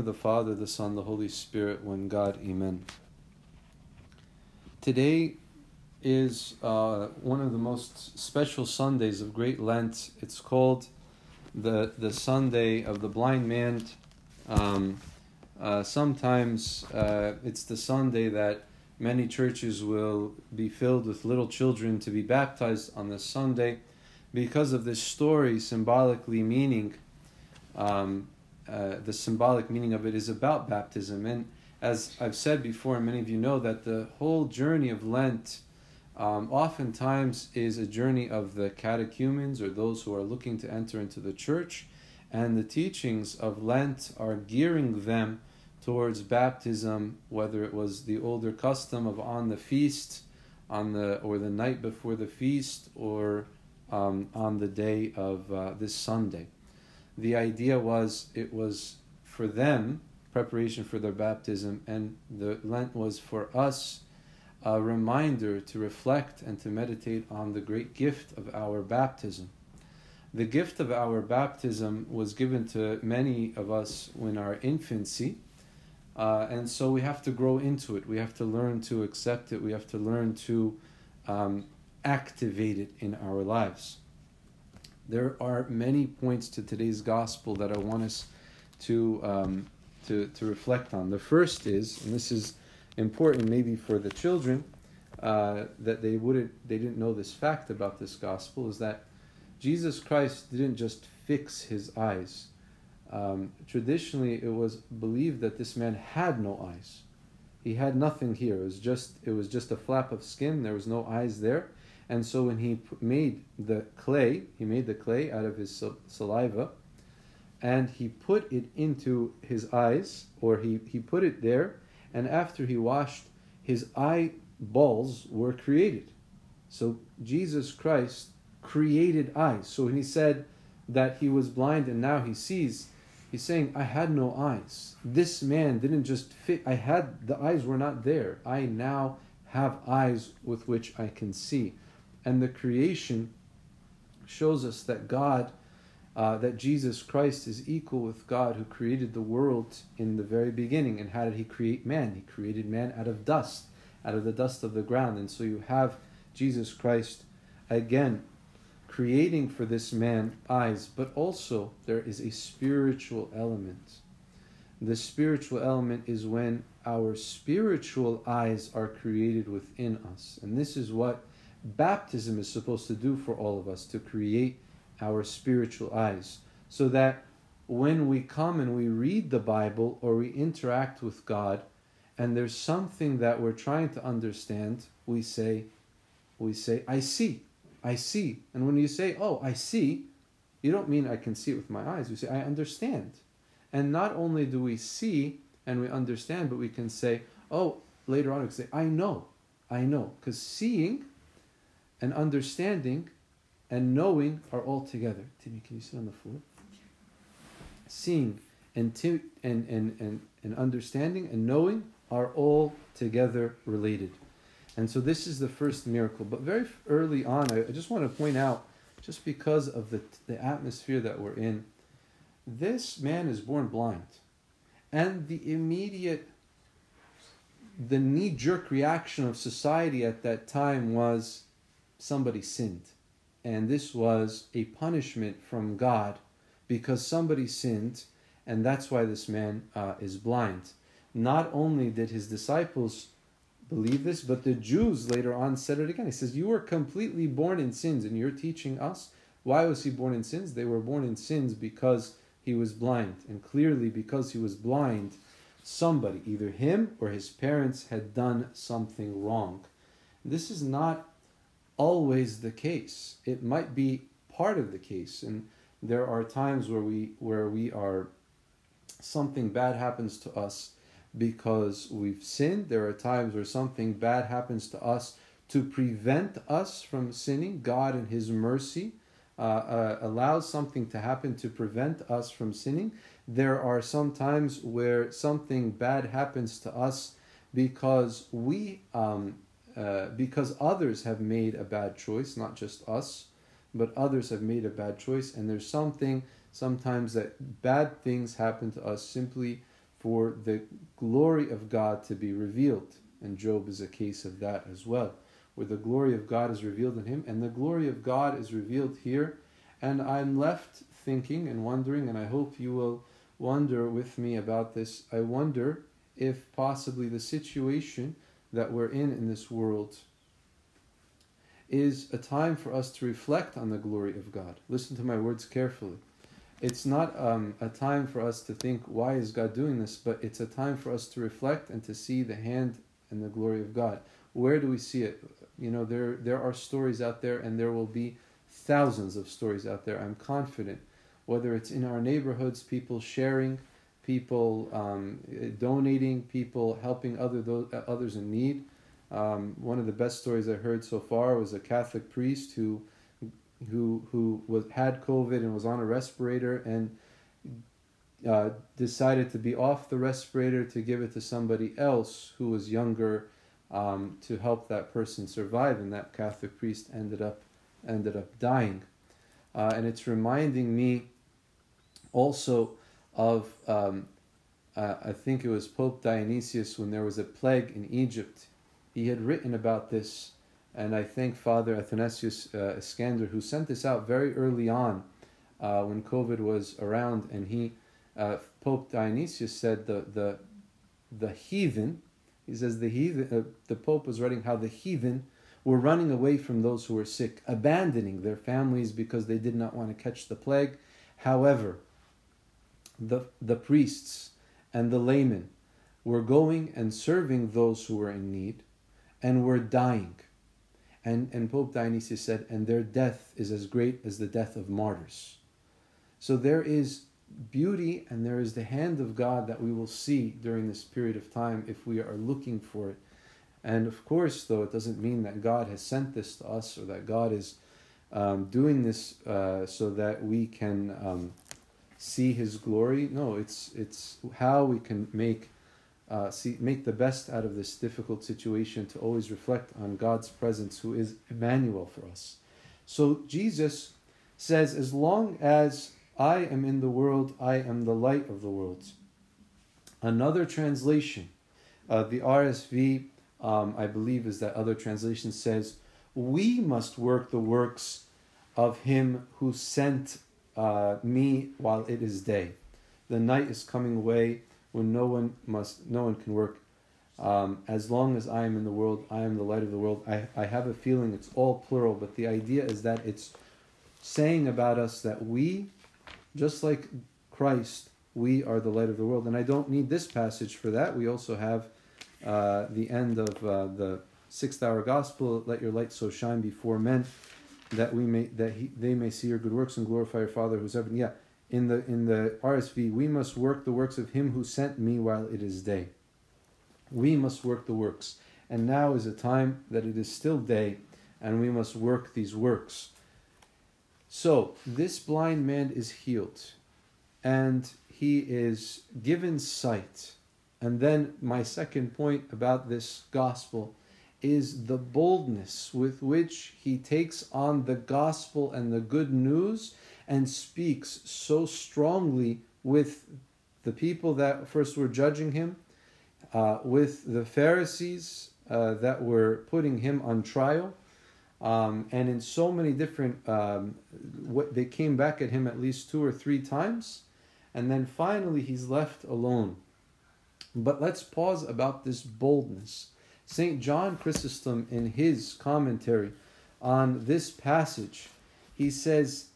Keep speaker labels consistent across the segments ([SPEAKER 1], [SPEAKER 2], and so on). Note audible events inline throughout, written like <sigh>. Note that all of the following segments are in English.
[SPEAKER 1] of the Father, the Son, the Holy Spirit, one God, Amen. Today is uh, one of the most special Sundays of Great Lent. It's called the the Sunday of the Blind Man. Um, uh, sometimes uh, it's the Sunday that many churches will be filled with little children to be baptized on this Sunday because of this story symbolically meaning. Um, uh, the symbolic meaning of it is about baptism. And as I've said before, and many of you know, that the whole journey of Lent um, oftentimes is a journey of the catechumens or those who are looking to enter into the church. And the teachings of Lent are gearing them towards baptism, whether it was the older custom of on the feast, on the or the night before the feast, or um, on the day of uh, this Sunday the idea was it was for them preparation for their baptism, and the Lent was for us a reminder to reflect and to meditate on the great gift of our baptism. The gift of our baptism was given to many of us in our infancy, uh, and so we have to grow into it. We have to learn to accept it. We have to learn to um, activate it in our lives. There are many points to today's gospel that I want us to um, to to reflect on. The first is, and this is important maybe for the children uh, that they wouldn't they didn't know this fact about this gospel is that Jesus Christ didn't just fix his eyes. Um, traditionally, it was believed that this man had no eyes. He had nothing here. It was just it was just a flap of skin. There was no eyes there. And so when he made the clay, he made the clay out of his saliva, and he put it into his eyes, or he, he put it there, and after he washed, his eyeballs were created. So Jesus Christ created eyes. So when he said that he was blind and now he sees, he's saying, I had no eyes. This man didn't just fit, I had, the eyes were not there. I now have eyes with which I can see and the creation shows us that God, uh, that Jesus Christ is equal with God who created the world in the very beginning. And how did he create man? He created man out of dust, out of the dust of the ground. And so you have Jesus Christ again creating for this man eyes, but also there is a spiritual element. The spiritual element is when our spiritual eyes are created within us. And this is what baptism is supposed to do for all of us to create our spiritual eyes so that when we come and we read the Bible or we interact with God and there's something that we're trying to understand, we say, we say, I see, I see. And when you say, oh, I see, you don't mean I can see it with my eyes. You say, I understand. And not only do we see and we understand, but we can say, oh, later on we can say, I know, I know. Because seeing and understanding and knowing are all together. Timmy, can you sit on the floor? Seeing and, and, and, and, and understanding and knowing are all together related. And so this is the first miracle. But very early on, I, I just want to point out, just because of the, the atmosphere that we're in, this man is born blind. And the immediate, the knee jerk reaction of society at that time was somebody sinned. And this was a punishment from God because somebody sinned, and that's why this man uh, is blind. Not only did his disciples believe this, but the Jews later on said it again. He says, You were completely born in sins, and you're teaching us. Why was he born in sins? They were born in sins because he was blind. And clearly, because he was blind, somebody, either him or his parents, had done something wrong. This is not always the case. It might be part of the case, and there are times where we where we are something bad happens to us because we've sinned. There are times where something bad happens to us to prevent us from sinning. God, in His mercy, uh, uh, allows something to happen to prevent us from sinning. There are some times where something bad happens to us because we um, uh, because others have made a bad choice, not just us, but others have made a bad choice, and there's something sometimes that bad things happen to us simply for the glory of God to be revealed. And Job is a case of that as well, where the glory of God is revealed in him, and the glory of God is revealed here. And I'm left thinking and wondering, and I hope you will wonder with me about this. I wonder if possibly the situation that we're in in this world is a time for us to reflect on the glory of God. Listen to my words carefully. It's not um, a time for us to think, why is God doing this? But it's a time for us to reflect and to see the hand and the glory of God. Where do we see it? You know, there, there are stories out there, and there will be thousands of stories out there, I'm confident. Whether it's in our neighborhoods, people sharing, people um, donating, people helping other those, others in need. Um, one of the best stories I heard so far was a Catholic priest who who who was had COVID and was on a respirator and uh, decided to be off the respirator to give it to somebody else who was younger um, to help that person survive, and that Catholic priest ended up ended up dying, uh, and it's reminding me also of um, uh, I think it was Pope Dionysius when there was a plague in Egypt he had written about this, and I thank Father Athanasius uh, Iskander, who sent this out very early on uh, when COVID was around, and he, uh, Pope Dionysius said the, the, the heathen, he says the heathen, uh, the Pope was writing how the heathen were running away from those who were sick, abandoning their families because they did not want to catch the plague. However, the, the priests and the laymen were going and serving those who were in need and were dying. And, and Pope Dionysius said, and their death is as great as the death of martyrs. So there is beauty and there is the hand of God that we will see during this period of time if we are looking for it. And of course, though, it doesn't mean that God has sent this to us or that God is um, doing this uh, so that we can um, see His glory. No, it's it's how we can make uh, see, make the best out of this difficult situation to always reflect on God's presence, who is Emmanuel for us. So Jesus says, As long as I am in the world, I am the light of the world. Another translation, uh, the RSV, um, I believe, is that other translation says, We must work the works of him who sent uh, me while it is day. The night is coming away when no one must, no one can work. Um, as long as I am in the world, I am the light of the world. I, I have a feeling it's all plural, but the idea is that it's saying about us that we, just like Christ, we are the light of the world. And I don't need this passage for that. We also have uh, the end of uh, the sixth hour gospel let your light so shine before men that we may that he, they may see your good works and glorify your father who's heaven yeah in the in the RSV, we must work the works of him who sent me while it is day. We must work the works. And now is a time that it is still day, and we must work these works. So this blind man is healed, and he is given sight. And then my second point about this gospel is the boldness with which he takes on the gospel and the good news and speaks so strongly with the people that first were judging him, uh, with the Pharisees uh, that were putting him on trial. Um, and in so many different, um, what they came back at him at least two or three times, and then finally he's left alone. But let's pause about this boldness. St. John Chrysostom, in his commentary on this passage, he says,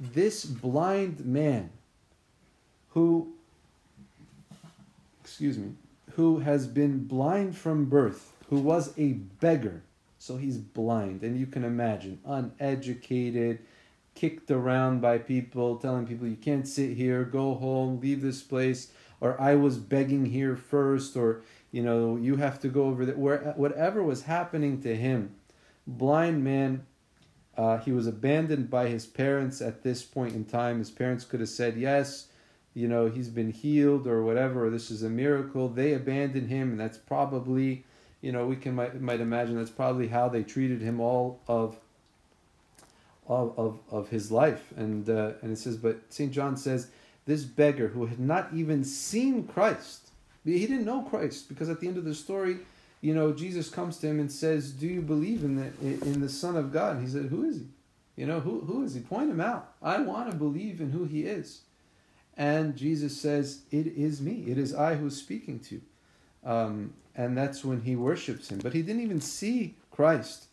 [SPEAKER 1] this blind man who excuse me who has been blind from birth who was a beggar so he's blind and you can imagine uneducated kicked around by people telling people you can't sit here go home leave this place or i was begging here first or you know you have to go over there where whatever was happening to him blind man uh, he was abandoned by his parents at this point in time. His parents could have said, Yes, you know, he's been healed or whatever, or this is a miracle. They abandoned him, and that's probably, you know, we can might, might imagine that's probably how they treated him all of of, of, of his life. And, uh, and it says, But St. John says, This beggar who had not even seen Christ, He didn't know Christ because at the end of the story, you know, Jesus comes to him and says, "Do you believe in the in the Son of God?" He said, "Who is he? You know, who who is he? Point him out. I want to believe in who he is." And Jesus says, "It is me. It is I who is speaking to you." Um, and that's when he worships him. But he didn't even see Christ.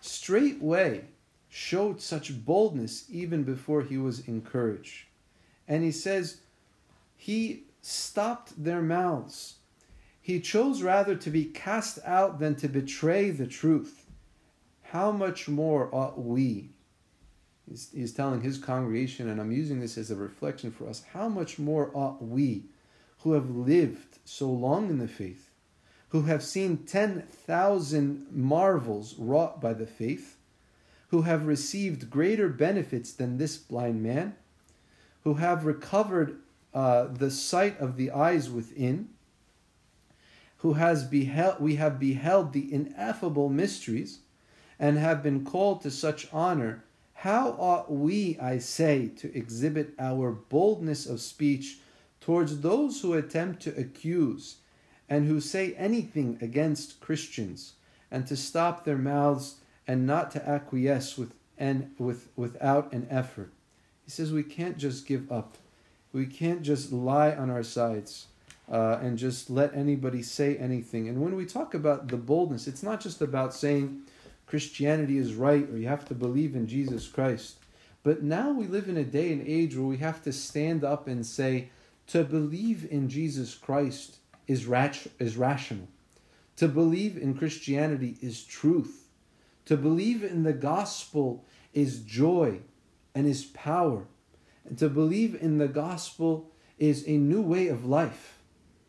[SPEAKER 1] Straightway showed such boldness even before he was encouraged. And he says, He stopped their mouths. He chose rather to be cast out than to betray the truth. How much more ought we? He's, he's telling his congregation, and I'm using this as a reflection for us. How much more ought we, who have lived so long in the faith, who have seen 10,000 marvels wrought by the faith, who have received greater benefits than this blind man, who have recovered uh, the sight of the eyes within, who has beheld, we have beheld the ineffable mysteries, and have been called to such honor. How ought we, I say, to exhibit our boldness of speech towards those who attempt to accuse and who say anything against Christians, and to stop their mouths and not to acquiesce with and with without an effort? He says we can't just give up. We can't just lie on our sides uh, and just let anybody say anything. And when we talk about the boldness, it's not just about saying Christianity is right or you have to believe in Jesus Christ. But now we live in a day and age where we have to stand up and say, to believe in Jesus Christ is, rat- is rational. To believe in Christianity is truth. To believe in the gospel is joy and is power. And to believe in the gospel is a new way of life.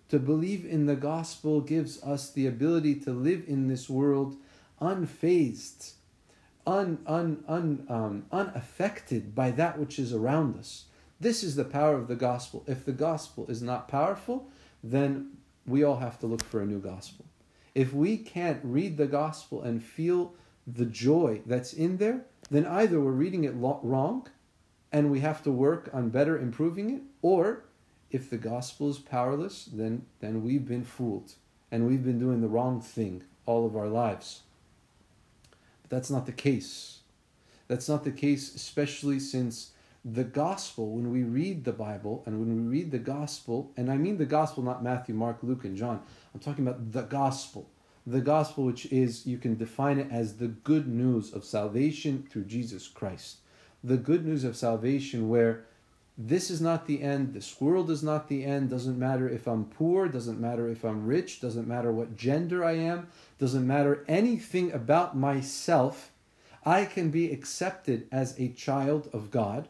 [SPEAKER 1] To believe in the gospel gives us the ability to live in this world unfazed, un, un, un, um, unaffected by that which is around us. This is the power of the gospel. If the gospel is not powerful, then we all have to look for a new gospel. If we can't read the gospel and feel the joy that's in there, then either we're reading it wrong and we have to work on better improving it, or if the gospel is powerless, then, then we've been fooled and we've been doing the wrong thing all of our lives. But that's not the case. That's not the case, especially since the gospel, when we read the Bible and when we read the gospel, and I mean the gospel, not Matthew, Mark, Luke, and John, I'm talking about the gospel. The gospel, which is, you can define it as the good news of salvation through Jesus Christ the good news of salvation where this is not the end, this world is not the end, doesn't matter if I'm poor, doesn't matter if I'm rich, doesn't matter what gender I am, doesn't matter anything about myself. I can be accepted as a child of God,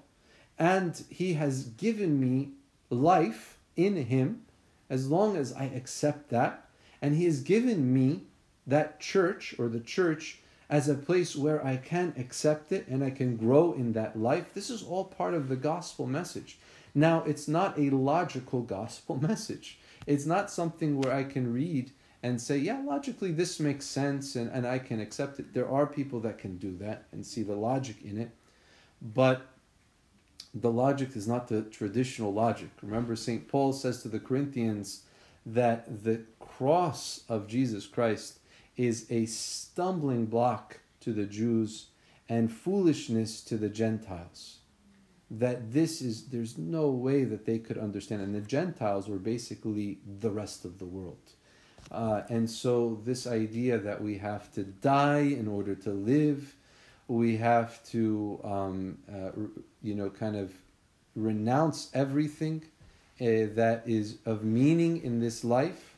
[SPEAKER 1] and He has given me life in Him as long as I accept that, and He has given me that church or the church as a place where I can accept it and I can grow in that life. This is all part of the gospel message. Now, it's not a logical gospel <laughs> message. It's not something where I can read and say, yeah, logically this makes sense and, and I can accept it. There are people that can do that and see the logic in it. But the logic is not the traditional logic. Remember, St. Paul says to the Corinthians that the cross of Jesus Christ is a stumbling block to the Jews and foolishness to the Gentiles. That this is, there's no way that they could understand. And the Gentiles were basically the rest of the world. Uh, and so, this idea that we have to die in order to live, we have to, um, uh, you know, kind of renounce everything uh, that is of meaning in this life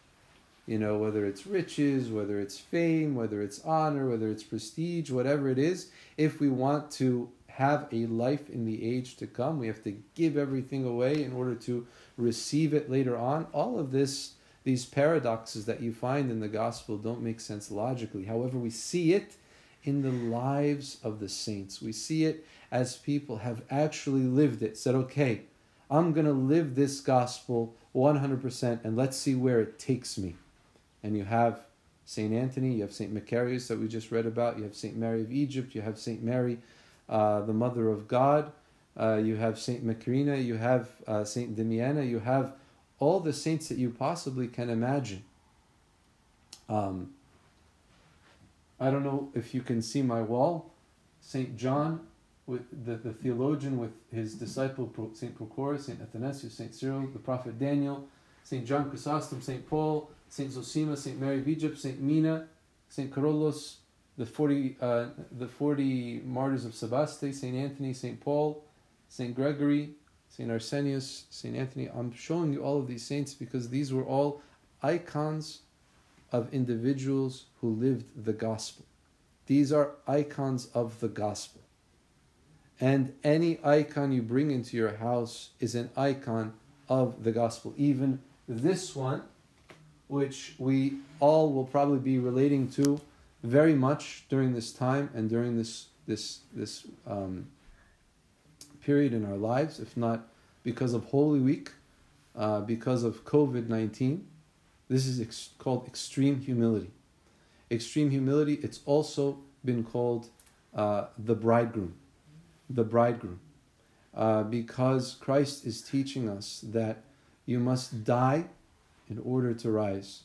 [SPEAKER 1] you know, whether it's riches, whether it's fame, whether it's honor, whether it's prestige, whatever it is, if we want to have a life in the age to come, we have to give everything away in order to receive it later on. All of this, these paradoxes that you find in the gospel don't make sense logically. However, we see it in the lives of the saints. We see it as people have actually lived it, said, okay, I'm going to live this gospel 100% and let's see where it takes me and you have Saint Anthony, you have Saint Macarius that we just read about, you have Saint Mary of Egypt, you have Saint Mary, uh, the Mother of God, uh, you have Saint Macrina, you have uh, Saint Damiana, you have all the saints that you possibly can imagine. Um, I don't know if you can see my wall. St. John, with the, the theologian with his disciple St. Prochorus, St. Athanasius, St. Cyril, the prophet Daniel, St. John Chrysostom, St. Paul, St. Zosima, St. Mary of Egypt, St. Mina, St. Carolus, the 40, uh, the 40 martyrs of Sebaste, St. Anthony, St. Paul, St. Gregory, St. Arsenius, St. Anthony. I'm showing you all of these saints because these were all icons of individuals who lived the gospel. These are icons of the gospel. And any icon you bring into your house is an icon of the gospel. Even this one, which we all will probably be relating to very much during this time and during this this this um, period in our lives, if not because of Holy Week, uh, because of COVID nineteen. This is ex- called extreme humility. Extreme humility. It's also been called uh, the bridegroom the bridegroom. Uh, because Christ is teaching us that you must die in order to rise.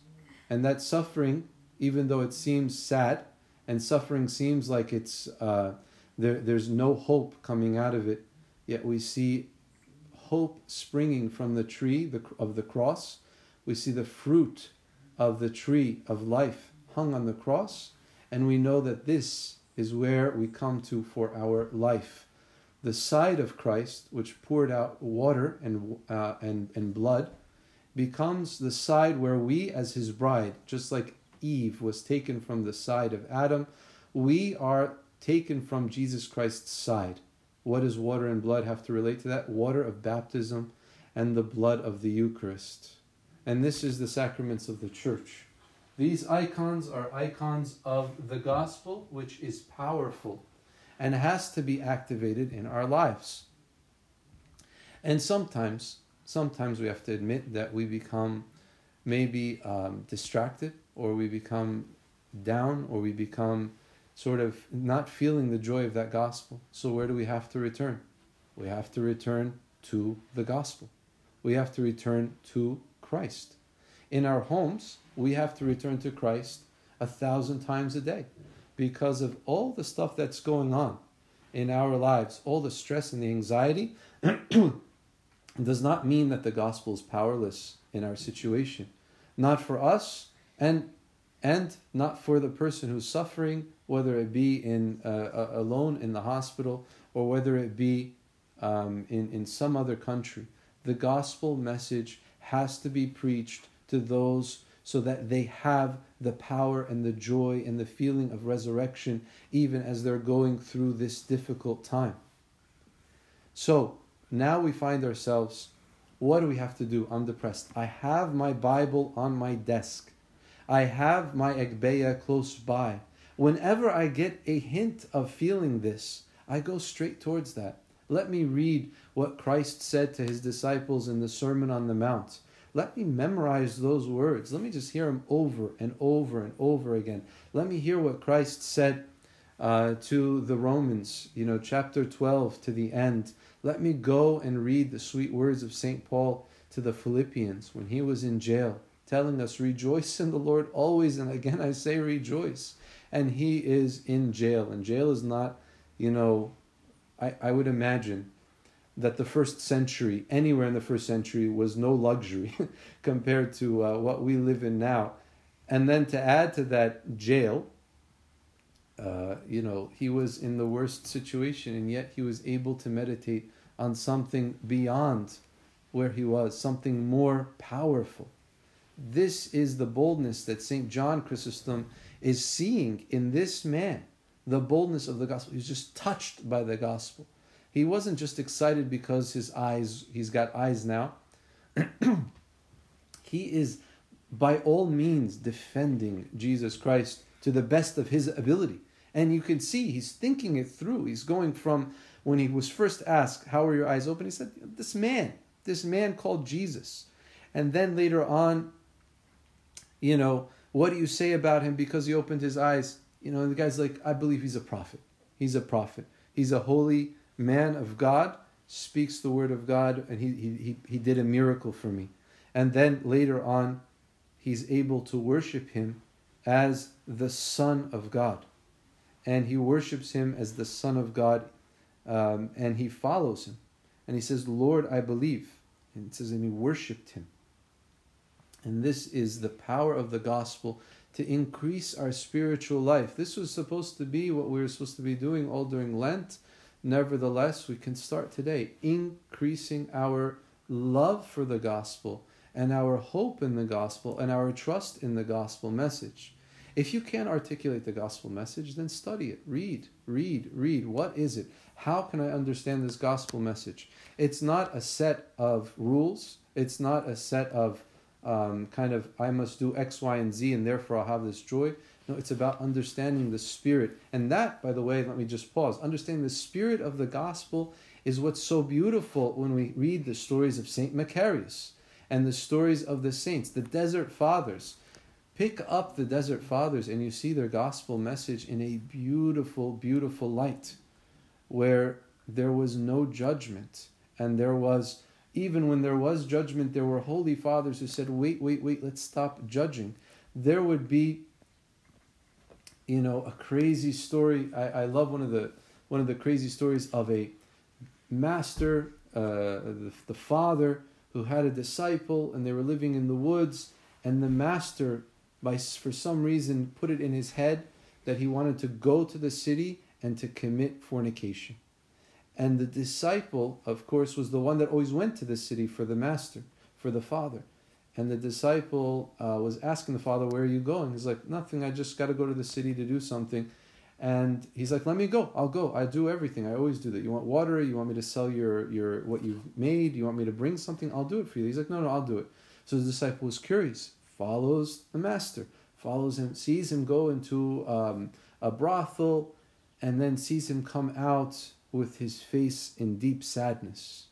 [SPEAKER 1] And that suffering, even though it seems sad, and suffering seems like it's uh, there, there's no hope coming out of it, yet we see hope springing from the tree of the cross. We see the fruit of the tree of life hung on the cross, and we know that this is where we come to for our life the side of Christ, which poured out water and, uh, and, and blood, becomes the side where we, as his bride, just like Eve was taken from the side of Adam, we are taken from Jesus Christ's side. What does water and blood have to relate to that? Water of baptism and the blood of the Eucharist. And this is the sacraments of the church. These icons are icons of the gospel, which is powerful and has to be activated in our lives. And sometimes, sometimes we have to admit that we become maybe um, distracted or we become down or we become sort of not feeling the joy of that gospel. So, where do we have to return? We have to return to the gospel. We have to return to Christ. In our homes, we have to return to Christ a thousand times a day because of all the stuff that's going on in our lives, all the stress and the anxiety, <clears throat> does not mean that the gospel is powerless in our situation. Not for us, and and not for the person who's suffering, whether it be in uh, alone in the hospital or whether it be um, in in some other country. The gospel message has to be preached to those so that they have the power and the joy and the feeling of resurrection even as they're going through this difficult time. So now we find ourselves what do we have to do? I'm depressed. I have my Bible on my desk. I have my Agpeya close by. Whenever I get a hint of feeling this, I go straight towards that. Let me read what Christ said to his disciples in the Sermon on the Mount. Let me memorize those words. Let me just hear them over and over and over again. Let me hear what Christ said uh, to the Romans, you know, chapter 12 to the end. Let me go and read the sweet words of St. Paul to the Philippians when he was in jail, telling us, Rejoice in the Lord always. And again, I say rejoice. And he is in jail. And jail is not, you know, I, I would imagine that the first century, anywhere in the first century, was no luxury <laughs> compared to uh, what we live in now. And then to add to that jail, uh, you know, he was in the worst situation, and yet he was able to meditate on something beyond where he was, something more powerful. This is the boldness that St. John Chrysostom is seeing in this man, the boldness of the gospel. He's just touched by the gospel. He wasn't just excited because his eyes, he's got eyes now. <clears throat> he is by all means defending Jesus Christ to the best of his ability. And you can see he's thinking it through. He's going from when he was first asked, How are your eyes open? He said, This man, this man called Jesus. And then later on, you know, what do you say about him because he opened his eyes? You know, the guy's like, I believe he's a prophet. He's a prophet. He's a holy man of God, speaks the word of God, and he, he, he did a miracle for me. And then later on, he's able to worship him as the Son of God. And he worships him as the Son of God um, and he follows him. And he says, Lord, I believe. And it says, and he worshipped him. And this is the power of the gospel to increase our spiritual life. This was supposed to be what we were supposed to be doing all during Lent. Nevertheless, we can start today increasing our love for the gospel and our hope in the gospel and our trust in the gospel message. If you can't articulate the gospel message, then study it. Read, read, read. What is it? How can I understand this gospel message? It's not a set of rules. It's not a set of um, kind of, I must do X, Y, and Z, and therefore I'll have this joy. No, it's about understanding the spirit. And that, by the way, let me just pause. Understanding the spirit of the gospel is what's so beautiful when we read the stories of Saint Macarius and the stories of the saints, the desert fathers. Pick up the desert fathers and you see their gospel message in a beautiful, beautiful light where there was no judgment. And there was even when there was judgment there were holy fathers who said wait wait wait let's stop judging. There would be you know a crazy story. I, I love one of the one of the crazy stories of a master uh, the, the father who had a disciple and they were living in the woods and the master by for some reason put it in his head that he wanted to go to the city and to commit fornication. And the disciple, of course, was the one that always went to the city for the master, for the father. And the disciple uh, was asking the father, Where are you going? He's like, Nothing, I just got to go to the city to do something. And he's like, Let me go, I'll go, I do everything, I always do that. You want water? You want me to sell your, your what you've made? You want me to bring something? I'll do it for you. He's like, No, no, I'll do it. So the disciple was curious, follows the master, follows him, sees him go into um, a brothel, and then sees him come out with his face in deep sadness.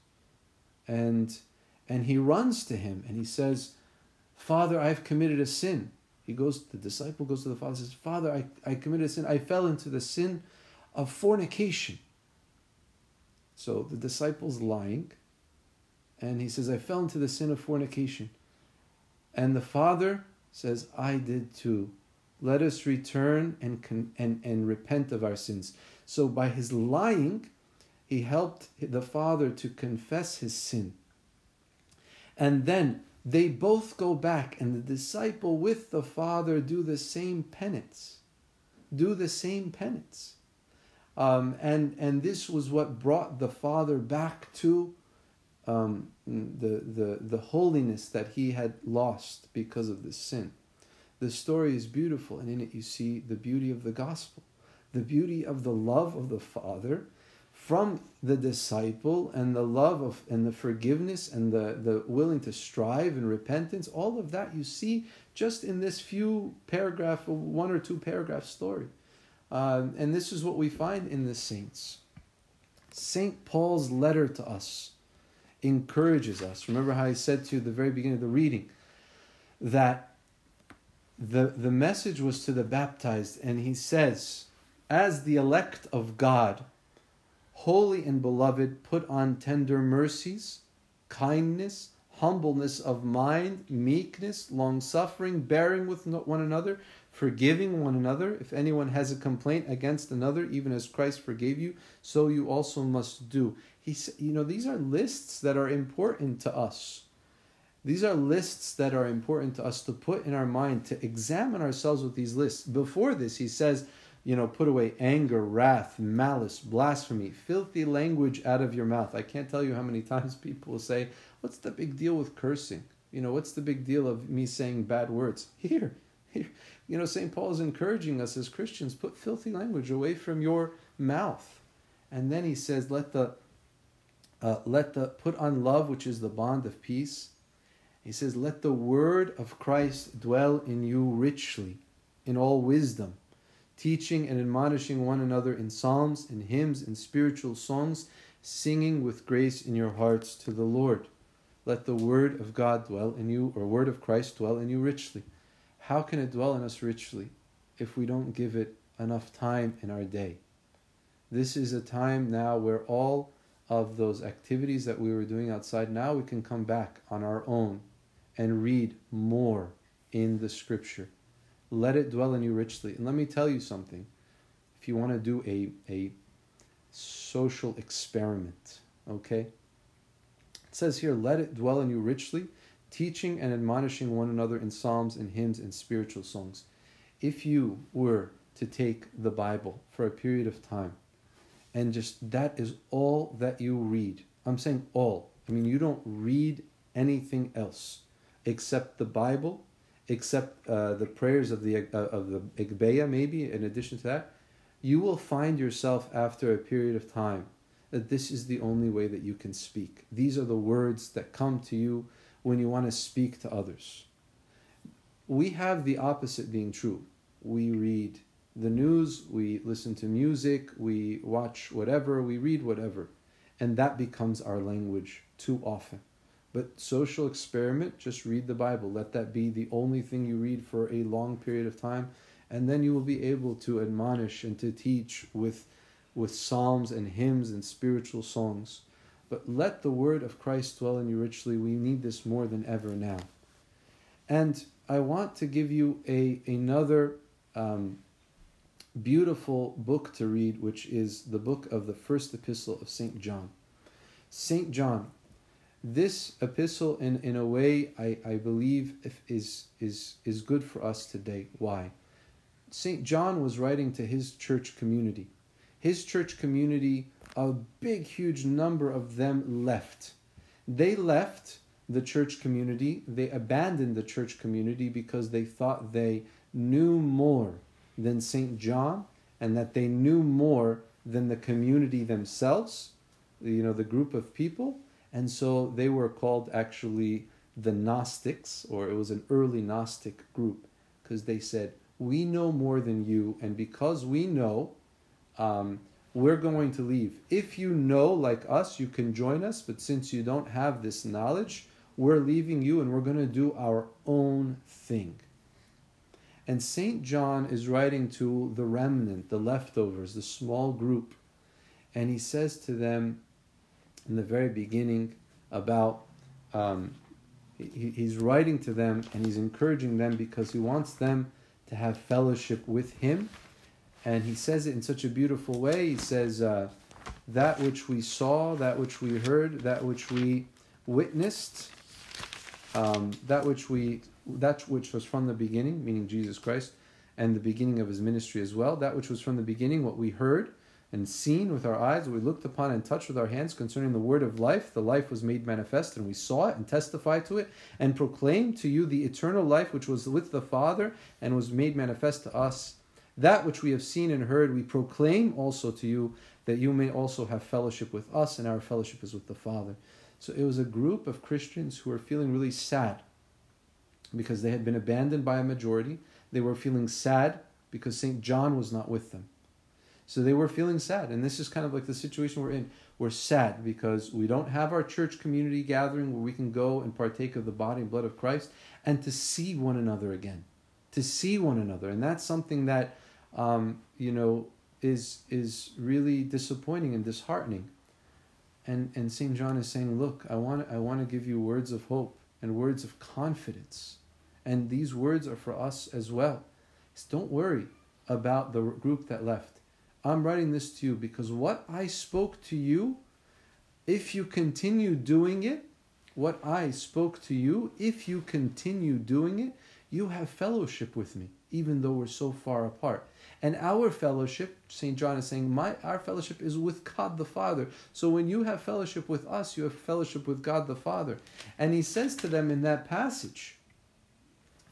[SPEAKER 1] And and he runs to him and he says, Father, I've committed a sin. He goes, the disciple goes to the father and says, Father, I, I committed a sin. I fell into the sin of fornication. So the disciple's lying, and he says, I fell into the sin of fornication. And the father says, I did too. Let us return and, con- and, and repent of our sins. So by his lying, he helped the father to confess his sin. And then they both go back, and the disciple with the father do the same penance. Do the same penance. Um, and, and this was what brought the father back to um, the, the, the holiness that he had lost because of this sin. The story is beautiful, and in it you see the beauty of the gospel, the beauty of the love of the Father from the disciple, and the love of and the forgiveness and the, the willing to strive and repentance. All of that you see just in this few paragraph, one or two paragraph story. Um, and this is what we find in the saints. St. Paul's letter to us encourages us. Remember how I said to you at the very beginning of the reading that the, the message was to the baptized, and he says, As the elect of God, holy and beloved, put on tender mercies, kindness, humbleness of mind, meekness, long suffering, bearing with one another, forgiving one another. If anyone has a complaint against another, even as Christ forgave you, so you also must do. He, you know, these are lists that are important to us. These are lists that are important to us to put in our mind, to examine ourselves with these lists. Before this, he says, you know, put away anger, wrath, malice, blasphemy, filthy language out of your mouth. I can't tell you how many <laughs> times people will say, What's the big deal with cursing? You know, what's the big deal of me saying bad words? <laughs> Here, here. You know, St. Paul is encouraging us as Christians put filthy language away from your mouth. And then he says, Let the uh, let the put on love, which is the bond of peace he says, Let the word of Christ dwell in you richly, in all wisdom, teaching and admonishing one another in psalms and hymns and spiritual songs, singing with grace in your hearts to the Lord. Let the word of God dwell in you, or word of Christ dwell in you richly. How can it dwell in us richly if we don't give it enough time in our day? This is a time now where all of those activities that we were doing outside, now we can come back on our own and read more in the scripture. Let it dwell in you richly. And let me tell you something. If you want to do a, a social experiment, okay? It says here, let it dwell in you richly, teaching and admonishing one another in psalms and hymns and spiritual songs. If you were to take the Bible for a period of time, and just that is all that you read. I'm saying all. I mean, you don't read anything else except the Bible, except uh, the prayers of the uh, of the Agpeya, maybe. In addition to that, you will find yourself after a period of time that this is the only way that you can speak. These are the words that come to you when you want to speak to others. We have the opposite being true. We read the news, we listen to music, we watch whatever, we read whatever, and that becomes our language too often. But social experiment, just read the Bible. Let that be the only thing you read for a long period of time, and then you will be able to admonish and to teach with, with psalms and hymns and spiritual songs. But let the word of Christ dwell in you richly. We need this more than ever now. And I want to give you a another um, beautiful book to read, which is the book of the first epistle of St. John. St. John, this epistle, in, in a way, I, I believe is, is, is good for us today. Why? St. John was writing to his church community. His church community, a big, huge number of them left. They left the church community, they abandoned the church community because they thought they knew more than St. John and that they knew more than the community themselves, you know, the group of people. And so they were called actually the Gnostics, or it was an early Gnostic group, because they said, We know more than you, and because we know, um, we're going to leave. If you know like us, you can join us, but since you don't have this knowledge, we're leaving you and we're going to do our own thing. And St. John is writing to the remnant, the leftovers, the small group. And he says to them in the very beginning about, um, he, he's writing to them and he's encouraging them because he wants them to have fellowship with him. And he says it in such a beautiful way. He says, uh, That which we saw, that which we heard, that which we witnessed, um, that which we that which was from the beginning, meaning Jesus Christ, and the beginning of his ministry as well, that which was from the beginning, what we heard and seen with our eyes, what we looked upon and touched with our hands concerning the word of life, the life was made manifest, and we saw it and testified to it, and proclaimed to you the eternal life which was with the Father and was made manifest to us. That which we have seen and heard, we proclaim also to you, that you may also have fellowship with us, and our fellowship is with the Father. So it was a group of Christians who were feeling really sad because they had been abandoned by a majority. They were feeling sad because St. John was not with them. So they were feeling sad. And this is kind of like the situation we're in. We're sad because we don't have our church community gathering where we can go and partake of the body and blood of Christ and to see one another again. To see one another. And that's something that, um, you know, is, is really disappointing and disheartening. And, and St. John is saying, look, I want, I want to give you words of hope and words of confidence and these words are for us as well. So don't worry about the group that left. I'm writing this to you because what I spoke to you, if you continue doing it, what I spoke to you, if you continue doing it, you have fellowship with me, even though we're so far apart. And our fellowship, St. John is saying, my our fellowship is with God the Father. So when you have fellowship with us, you have fellowship with God the Father. And he says to them in that passage,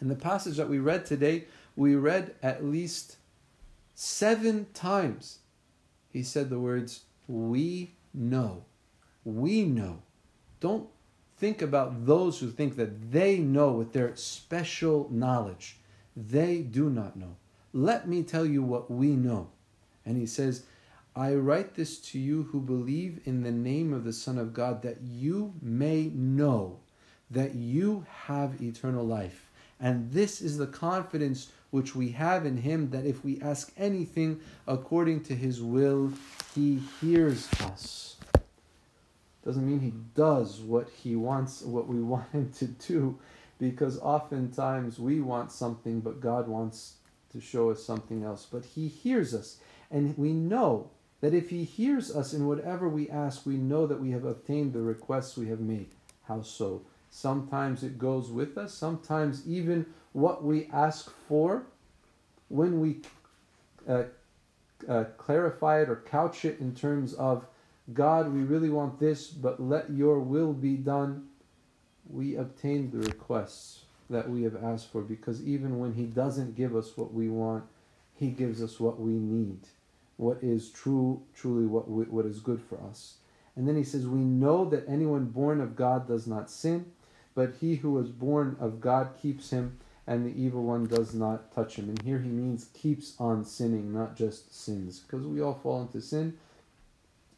[SPEAKER 1] in the passage that we read today, we read at least seven times. He said the words, We know. We know. Don't think about those who think that they know with their special knowledge. They do not know. Let me tell you what we know. And he says, I write this to you who believe in the name of the Son of God, that you may know that you have eternal life. And this is the confidence which we have in Him that if we ask anything according to His will, He hears us. Doesn't mean He does what He wants, what we <laughs> want Him to do. because oftentimes we want something, but God wants to show us something else. But He hears us, and we know that if He hears us in whatever we ask, we know that we have obtained the requests we have made. How so? Sometimes it goes with us, sometimes even what we ask for, when we uh, uh, clarify it or couch it in terms of God, we really want this, but let your will be done, we obtain the requests that we have asked for because even when He doesn't give us what we want, He gives us what we need, what is true, truly what, we, what is good for us. And then He says, We know that anyone born of God does not sin, but he who was born of God keeps him, and the evil one does not touch him. And here he means keeps on sinning, not just sins, because we all fall into sin.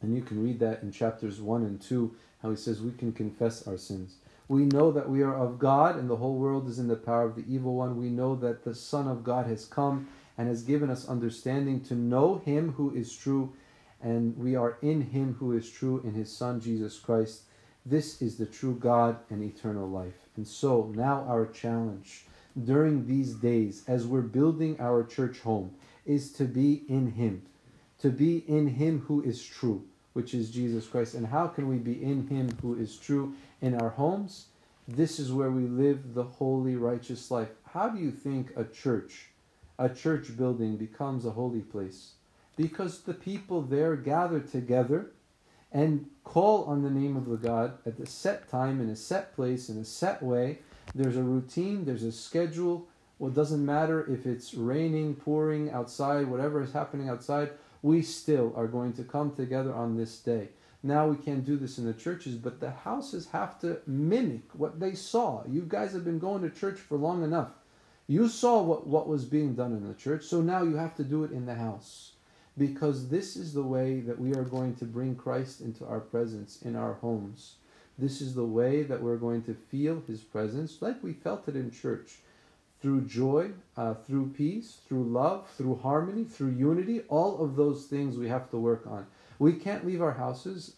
[SPEAKER 1] And you can read that in chapters 1 and 2, how he says we can confess our sins. We know that we are of God and the whole world is in the power of the evil one. We know that the Son of God has come and has given us understanding to know him who is true, and we are in him who is true, in his Son Jesus Christ. This is the true God and eternal life. And so now our challenge during these days as we're building our church home is to be in him, to be in him who is true which is Jesus Christ. And how can we be in Him who is true in our homes? This is where we live the holy, righteous life. How do you think a church, a church building, becomes a holy place? Because the people there gather together and call on the name of the God at the set time, in a set place, in a set way. There's a routine, there's a schedule. Well, it doesn't matter if it's raining, pouring outside, whatever is happening outside we still are going to come together on this day. Now we can't do this in the churches, but the houses have to mimic what they saw. You guys have been going to church for long enough. You saw what, what was being done in the church, so now you have to do it in the house. Because this is the way that we are going to bring Christ into our presence in our homes. This is the way that we're going to feel his presence like we felt it in church through joy, uh, through peace, through love, through harmony, through unity. All of those things we have to work on. We can't leave our houses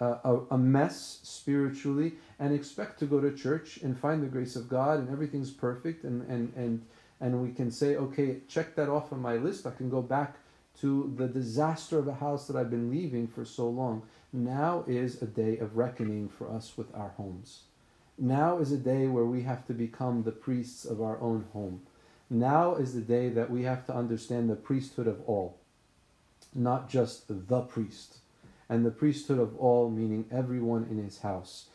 [SPEAKER 1] uh, a, a, mess spiritually and expect to go to church and find the grace of God and everything's perfect and, and, and, and we can say, okay, check that off on my list. I can go back to the disaster of a house that I've been leaving for so long. Now is a day of reckoning for us with our homes. Now is a day where we have to become the priests of our own home. Now is the day that we have to understand the priesthood of all, not just the priest. And the priesthood of all, meaning everyone in his house.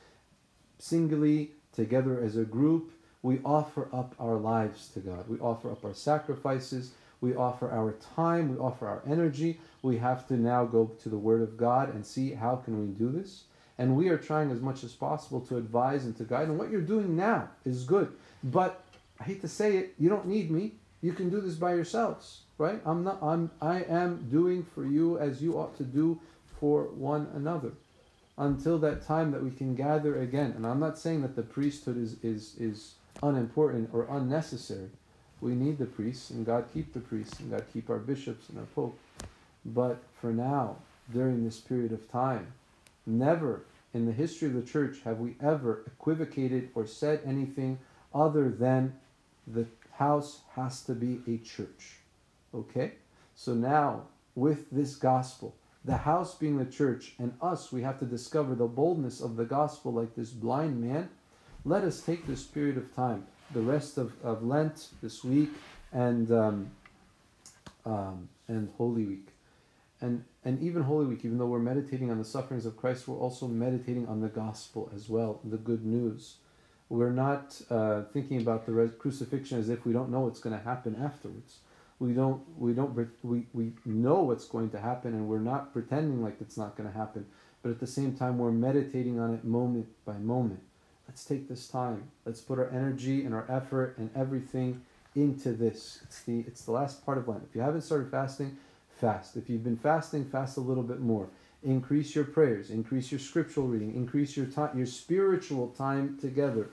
[SPEAKER 1] Singly, together as a group, we offer up our lives to God. We offer up our sacrifices. We offer our time. We offer our energy. We have to now go to the Word of God and see how can we do this. And we are trying as much as possible to advise and to guide. And what you're doing now is good. But I hate to say it, you don't need me. You can do this by yourselves, right? I'm not I'm I am doing for you as you ought to do for one another. Until that time that we can gather again. And I'm not saying that the priesthood is is is unimportant or unnecessary. We need the priests, and God keep the priests, and God keep our bishops and our pope. But for now, during this period of time, Never in the history of the church have we ever equivocated or said anything other than the house has to be a church. Okay? So now, with this gospel, the house being the church, and us, we have to discover the boldness of the gospel like this blind man. Let us take this period of time, the rest of, of Lent this week, and um, um, and Holy Week, and and even Holy Week, even though we're meditating on the sufferings of Christ, we're also meditating on the gospel as well, the good news. We're not uh, thinking about the res- crucifixion as if we don't know what's going to happen afterwards. We don't, we don't, we, we know what's going to happen, and we're not pretending like it's not going to happen. But at the same time, we're meditating on it moment by moment. Let's take this time. Let's put our energy and our effort and everything into this. It's the, it's the last part of Lent. If you haven't started fasting, fast. If you've been fasting, fast a little bit more. Increase your prayers, increase your scriptural reading, increase your time, your spiritual time together.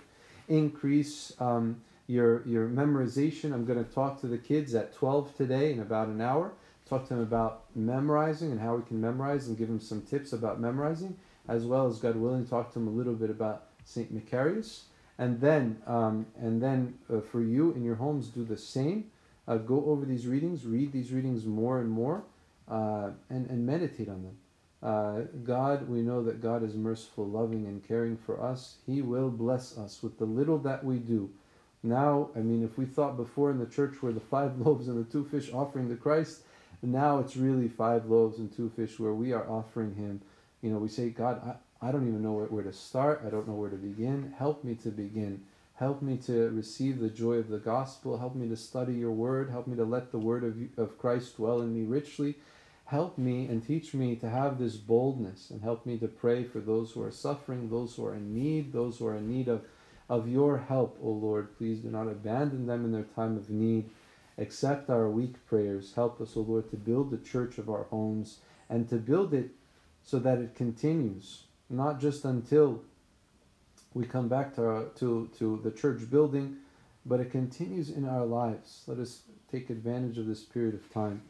[SPEAKER 1] Increase um, your your memorization. I'm going to talk to the kids at 12 today in about an hour. Talk to them about memorizing and how we can memorize and give them some tips about memorizing, as well as God willing, talk to them a little bit about Saint Macarius. and then um, and then uh, for you in your homes do the same. Uh, go over these readings, read these readings more and more, uh, and and meditate on them. Uh, God, we know that God is merciful, loving, and caring for us. He will bless us with the little that we do. Now, I mean, if we thought before in the church were the five <laughs> loaves and the two fish offering to Christ, now it's really five loaves and two fish where we are offering Him. You know, we say, God, I, I don't even know where, where to start. I don't know where to begin. Help me to begin. Help me to receive the joy of the gospel. Help me to study your word. Help me to let the word of, of Christ dwell in me richly. Help me and teach me to have this boldness and help me to pray for those who are suffering, those who are in need, those who are in need of, of your help, O Lord. Please do not abandon them in their time of need. Accept our weak prayers. Help us, O Lord, to build the church of our homes and to build it so that it continues, not just until we come back to, our, to, to the church building, but it continues in our lives. Let us take advantage of this period of time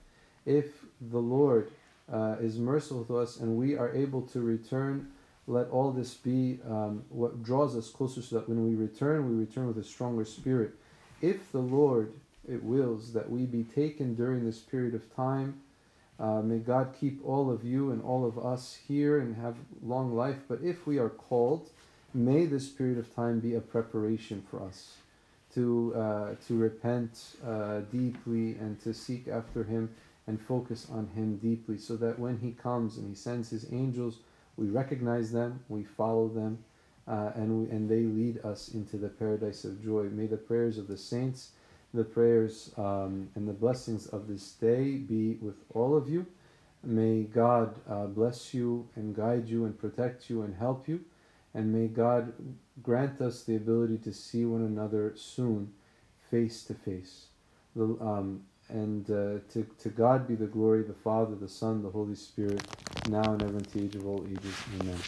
[SPEAKER 1] if the Lord uh, is merciful to us and we are able to return, let all this be um, what draws us closer so that when we return, we return with a stronger spirit. If the Lord it wills that we be taken during this period of time, uh, may God keep all of you and all of us here and have long life. But if we are called, may this period of time be a preparation for us to uh, to repent uh, deeply and to seek after Him and focus on Him deeply so that when He comes and He sends His angels, we recognize them, we follow them, uh, and, we, and they lead us into the paradise of joy. May the prayers of the saints, the prayers um, and the blessings of this day be with all of you. May God uh, bless you and guide you and protect you and help you. And may God grant us the ability to see one another soon, face to face. Um, and uh, to, to God be the glory, the Father, the Son, the Holy Spirit, now and ever into the age of all ages. Amen.